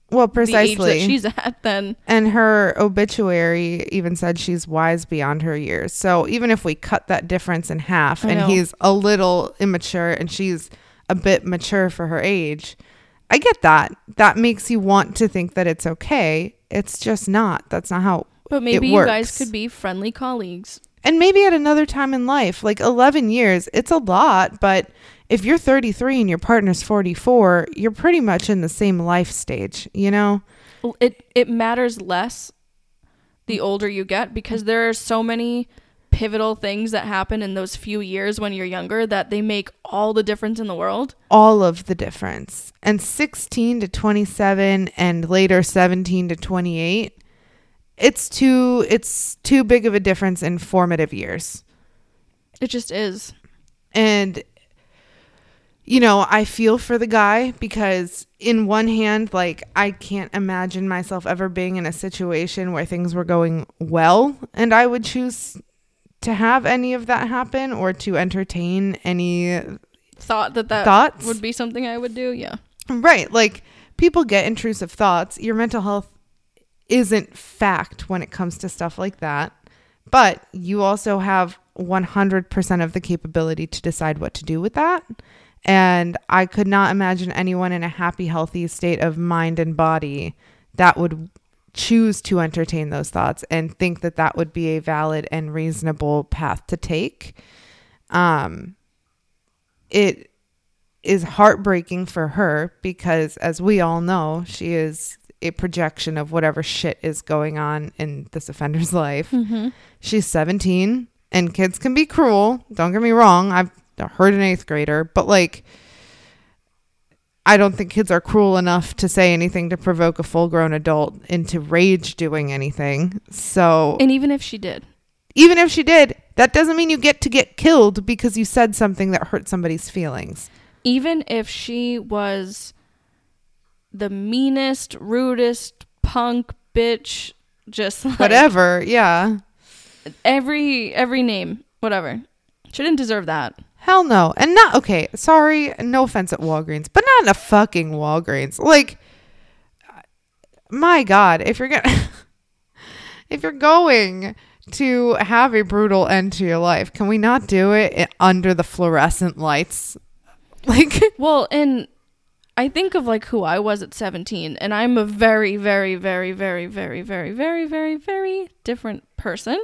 well, precisely. she's at, then And her obituary even said she's wise beyond her years. So even if we cut that difference in half I and know. he's a little immature and she's a bit mature for her age, I get that. That makes you want to think that it's okay. It's just not. That's not how. but maybe you guys could be friendly colleagues. And maybe at another time in life, like 11 years, it's a lot, but if you're 33 and your partner's 44, you're pretty much in the same life stage, you know? it it matters less the older you get because there are so many pivotal things that happen in those few years when you're younger that they make all the difference in the world. all of the difference. And 16 to 27 and later 17 to 28, it's too it's too big of a difference in formative years. It just is. And you know, I feel for the guy because in one hand like I can't imagine myself ever being in a situation where things were going well and I would choose to have any of that happen or to entertain any Thought that that thoughts would be something I would do. Yeah. Right. Like people get intrusive thoughts. Your mental health isn't fact when it comes to stuff like that. But you also have 100% of the capability to decide what to do with that. And I could not imagine anyone in a happy, healthy state of mind and body that would choose to entertain those thoughts and think that that would be a valid and reasonable path to take. Um, it is heartbreaking for her because, as we all know, she is a projection of whatever shit is going on in this offender's life. Mm-hmm. She's 17 and kids can be cruel. Don't get me wrong. I've heard an eighth grader, but like, I don't think kids are cruel enough to say anything to provoke a full grown adult into rage doing anything. So, And even if she did, even if she did, that doesn't mean you get to get killed because you said something that hurt somebody's feelings. even if she was the meanest, rudest punk bitch, just like Whatever. Yeah. every every name, whatever. She didn't deserve that. Hell no. And not okay, sorry, no offense at Walgreens, but not in a fucking Walgreens. Like my god, if you're gonna if you're going to have a brutal end to your life, can we not do it under the fluorescent lights? Like Well, and I think of like who I was at 17 and I'm a very very very very very very very very very different person.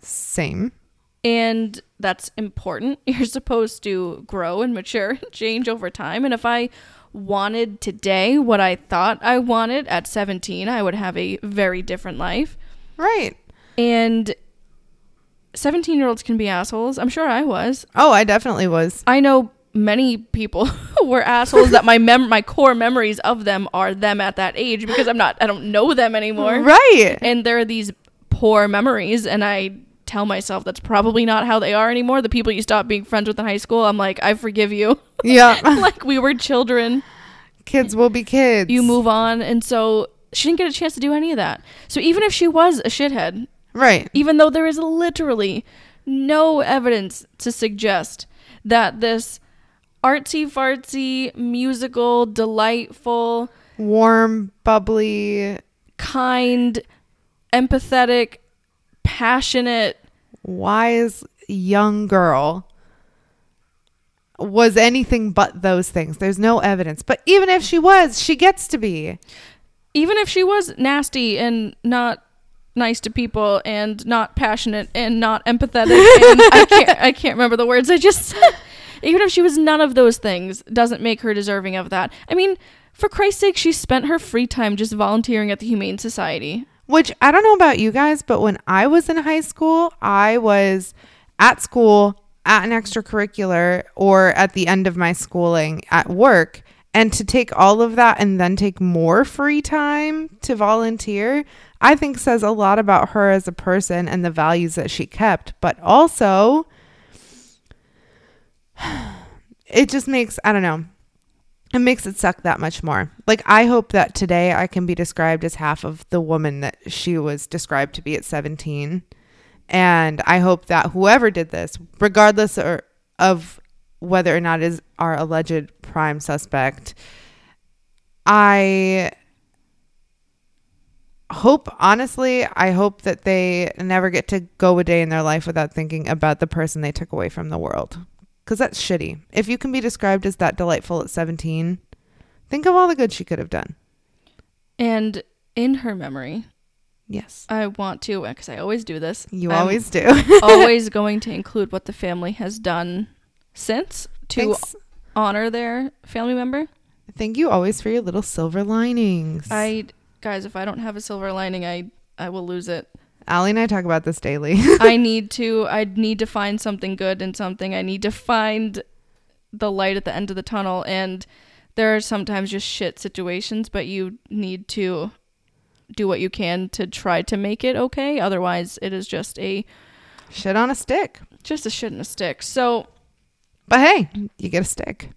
same. and that's important. You're supposed to grow and mature and change over time. And if I wanted today what I thought I wanted at 17, I would have a very different life. Right. And 17 year olds can be assholes. I'm sure I was. Oh, I definitely was. I know many people who were assholes that my mem- my core memories of them are them at that age because I'm not I don't know them anymore. Right. And there are these poor memories and I tell myself that's probably not how they are anymore. The people you stop being friends with in high school, I'm like, I forgive you. Yeah. like we were children. kids will be kids. You move on. And so she didn't get a chance to do any of that. So even if she was a shithead, Right. even though there is literally no evidence to suggest that this artsy fartsy, musical, delightful, Warm, bubbly, kind, empathetic, passionate, wise young girl was anything but those things. There's no evidence. But even if she was, she gets to be. even if she was nasty and not nice to people and not passionate and not empathetic and I can't I can't remember the words I just said. Even if she was none of those things, doesn't make her deserving of that. I mean, for Christ's sake, she spent her free time just volunteering at the Humane Society. Which I don't know about you guys, but when I was in high school, I was at school, at an extracurricular, or at the end of my schooling at work. And to take all of that and then take more free time to volunteer, I think says a lot about her as a person and the values that she kept. But also, it just makes, I don't know, it makes it suck that much more. Like I hope that today I can be described as half of the woman that she was described to be at 17. And I hope that whoever did this, regardless or, of whether or not is our alleged prime suspect, I hope honestly, I hope that they never get to go a day in their life without thinking about the person they took away from the world. Cuz that's shitty. If you can be described as that delightful at 17, think of all the good she could have done. And in her memory, Yes. I want to, because I always do this. You I'm always do. always going to include what the family has done since to Thanks. honor their family member. Thank you always for your little silver linings. I guys, if I don't have a silver lining, I I will lose it. Allie and I talk about this daily. I need to I need to find something good in something. I need to find the light at the end of the tunnel and there are sometimes just shit situations, but you need to do what you can to try to make it okay. Otherwise, it is just a Shit on a stick. just a shit in a stick. So, But hey, you get a stick.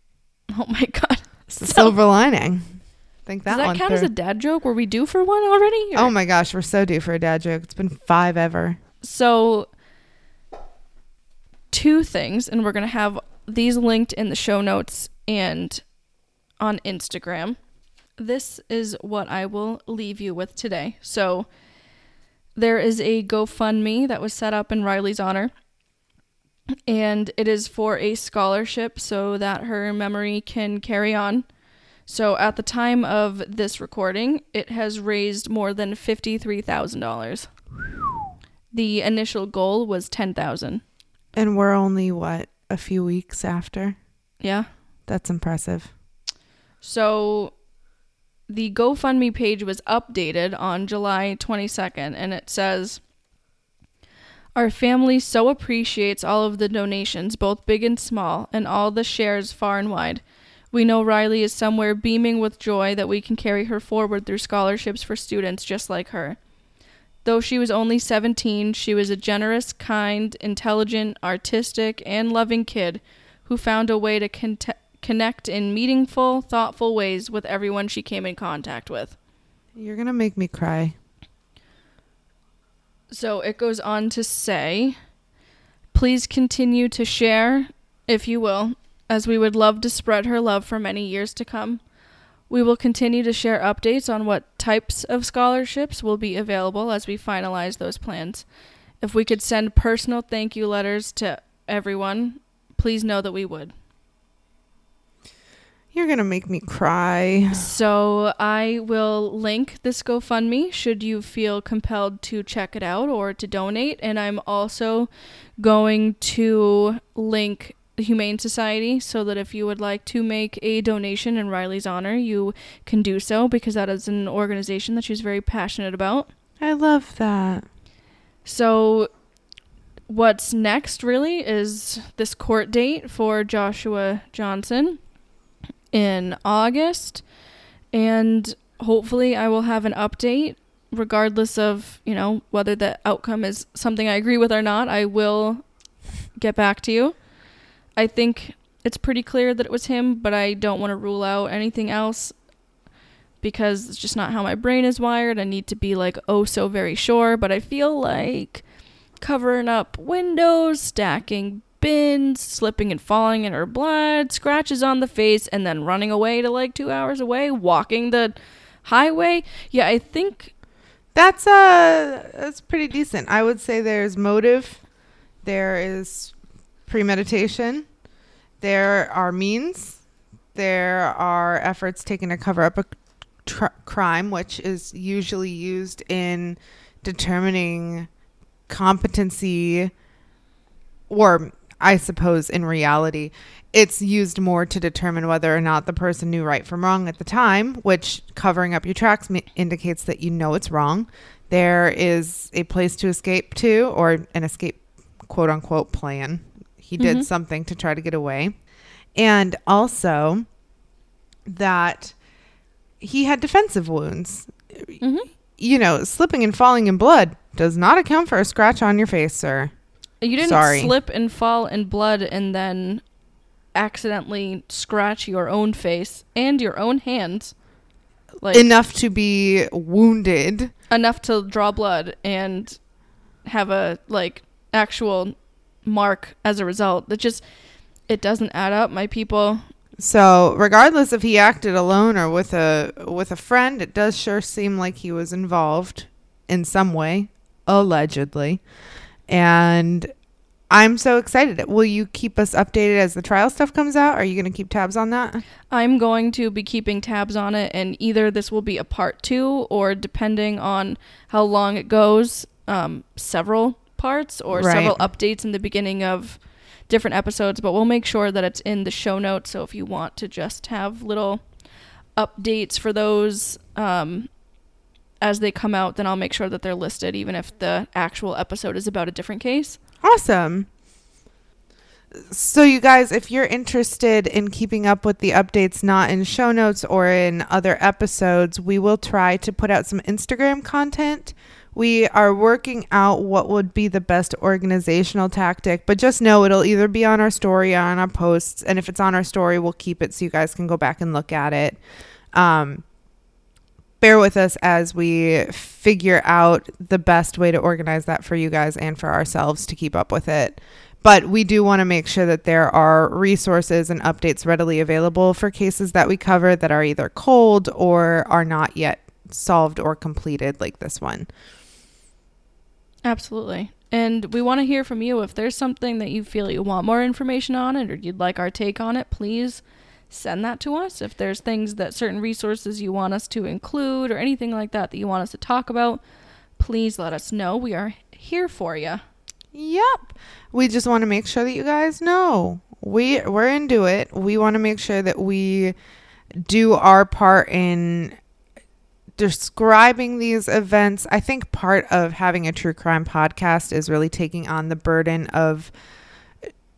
oh my god. It's the So- silver lining. Think that Does that count as a dad joke? Were we due for one already? Oh my gosh, we're so due for a dad joke. It's been five ever. So, two things, and we're going to have these linked in the show notes and on Instagram. this is what I will leave you with today. So, there is a GoFundMe that was set up in Riley's honor, and it is for a scholarship so that her memory can carry on. So, at the time of this recording, it has raised more than $53,000. The initial goal was 10,000. And we're only what a few weeks after. Yeah. That's impressive. So the GoFundMe page was updated on July 22nd and it says Our family so appreciates all of the donations, both big and small, and all the shares far and wide. We know Riley is somewhere beaming with joy that we can carry her forward through scholarships for students just like her. Though she was only 17, she was a generous, kind, intelligent, artistic, and loving kid who found a way to cont- connect in meaningful, thoughtful ways with everyone she came in contact with. You're going to make me cry. So it goes on to say, please continue to share, if you will, as we would love to spread her love for many years to come. We will continue to share updates on what types of scholarships will be available as we finalize those plans. If we could send personal thank you letters to everyone, please know that we would. You're going to make me cry. So I will link this GoFundMe should you feel compelled to check it out or to donate. And I'm also going to link Humane Society so that if you would like to make a donation in Riley's honor, you can do so because that is an organization that she's very passionate about. I love that. So what's next really is this court date for Joshua Johnson in August. And hopefully, I will have an update, regardless of, you know, whether the outcome is something I agree with or not. I will get back to you. I think it's pretty clear that it was him, but I don't want to rule out anything else because it's just not how my brain is wired. I need to be like, oh, so very sure. But I feel like covering up windows, stacking bins, slipping and falling in her blood, scratches on the face, and then running away to like two hours away, walking the highway. Yeah, I think that's uh that's pretty decent. I would say there's motive, there is premeditation, there are means, there are efforts taken to cover up a tr- crime, which is usually used in determining competency or I suppose in reality, it's used more to determine whether or not the person knew right from wrong at the time, which covering up your tracks indicates that you know it's wrong. There is a place to escape to, or an escape quote unquote plan. He did mm-hmm. something to try to get away. And also that he had defensive wounds. Mm-hmm. You know, slipping and falling in blood does not account for a scratch on your face, sir. You didn't Sorry. slip and fall in blood and then accidentally scratch your own face and your own hands. Like enough to be wounded. Enough to draw blood and have a like actual mark as a result. That just it doesn't add up, my people. So, regardless if he acted alone or with a with a friend, it does sure seem like he was involved in some way, allegedly. And I'm so excited. Will you keep us updated as the trial stuff comes out? Are you going to keep tabs on that? I'm going to be keeping tabs on it, and either this will be a part two, or depending on how long it goes, um, several parts or right. several updates in the beginning of different episodes. But we'll make sure that it's in the show notes. So if you want to just have little updates for those, um, as they come out, then I'll make sure that they're listed, even if the actual episode is about a different case. Awesome. So, you guys, if you're interested in keeping up with the updates, not in show notes or in other episodes, we will try to put out some Instagram content. We are working out what would be the best organizational tactic, but just know it'll either be on our story or on our posts. And if it's on our story, we'll keep it so you guys can go back and look at it. Um, bear with us as we figure out the best way to organize that for you guys and for ourselves to keep up with it. but we do want to make sure that there are resources and updates readily available for cases that we cover that are either cold or are not yet solved or completed, like this one. Absolutely. And we want to hear from you. If there's something that you feel you want more information on it or you'd like our take on it, please send that to us. If there's things that certain resources you want us to include or anything like that that you want us to talk about, please let us know. We are here for you. Yep. We just want to make sure that you guys know. We we're into it. We want to make sure that we do our part in describing these events. I think part of having a true crime podcast is really taking on the burden of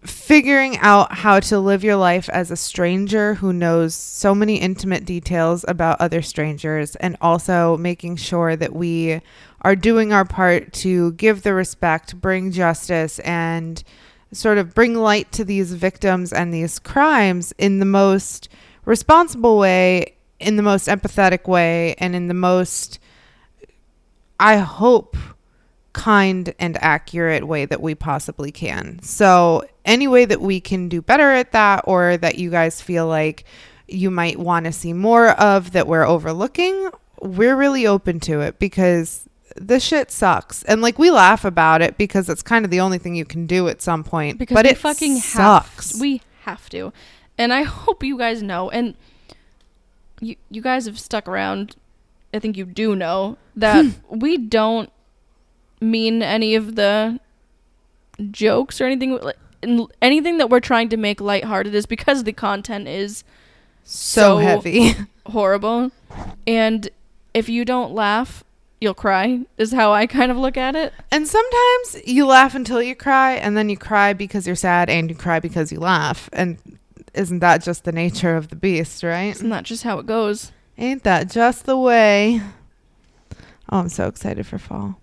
figuring out how to live your life as a stranger who knows so many intimate details about other strangers and also making sure that we are doing our part to give the respect, bring justice and sort of bring light to these victims and these crimes in the most responsible way, in the most empathetic way and in the most I hope kind and accurate way that we possibly can. So, any way that we can do better at that, or that you guys feel like you might want to see more of that we're overlooking, we're really open to it because this shit sucks. And like we laugh about it because it's kind of the only thing you can do at some point. Because but it fucking sucks. have we have to. And I hope you guys know and you you guys have stuck around. I think you do know that we don't mean any of the jokes or anything like anything that we're trying to make lighthearted is because the content is so so heavy. horrible. And if you don't laugh, you'll cry, is how I kind of look at it. And sometimes you laugh until you cry, and then you cry because you're sad, and you cry because you laugh. And isn't that just the nature of the beast, right? Isn't that just how it goes? Ain't that just the way? Oh, I'm so excited for fall.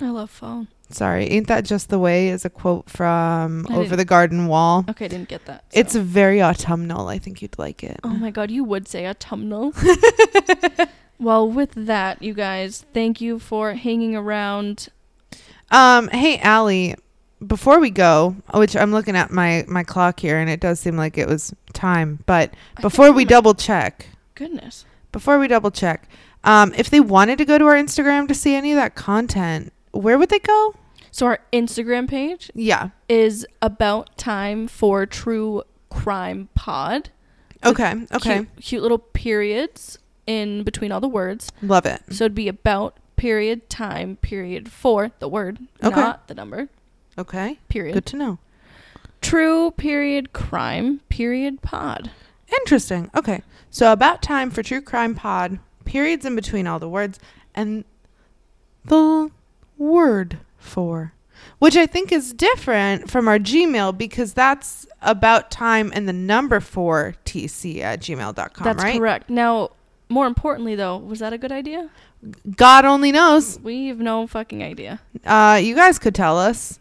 I love fall. Sorry, ain't that just the way is a quote from I Over the Garden Wall. Okay, I didn't get that. so. It's very autumnal. I think you'd like it. Oh my god, you would say autumnal. well, with that, you guys, thank you for hanging around. Um, hey Allie, before we go, which I'm looking at my my clock here, and it does seem like it was time, but I before we double check, Goodness. before we double check, um, if they wanted to go to our Instagram to see any of that content, where would they go? So our Instagram page Yeah. is about time for true crime pod. Okay. Okay. Cute, cute little periods in between all the words. Love it. So it'd be about period time period for the word, Okay. not the number. Okay. Period. Good to know. True period crime period pod. Interesting. Okay. So about time for true crime pod. Periods in between all the words and the word for, which I think is different from our Gmail because that's about time and the number four tc at gmail.com, That's right? correct. Now, more importantly, though, was that a good idea? God only knows. We have no fucking idea. Uh, you guys could tell us,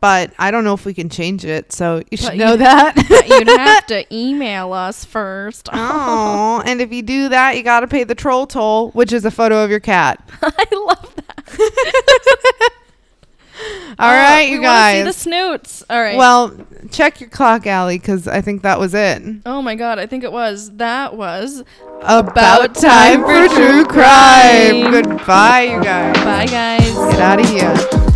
but I don't know if we can change it. So you should But know you- that. You'd have to email us first. Oh, and if you do that, you got to pay the troll toll, which is a photo of your cat. I love that. All Uh, right, you wanna see guys. the snoots. All right. Well, check your clock, Allie, because I think that was it. oh my god, I think it was. That was. About time for true crime. Goodbye, you guys. Bye, guys. Get out of here.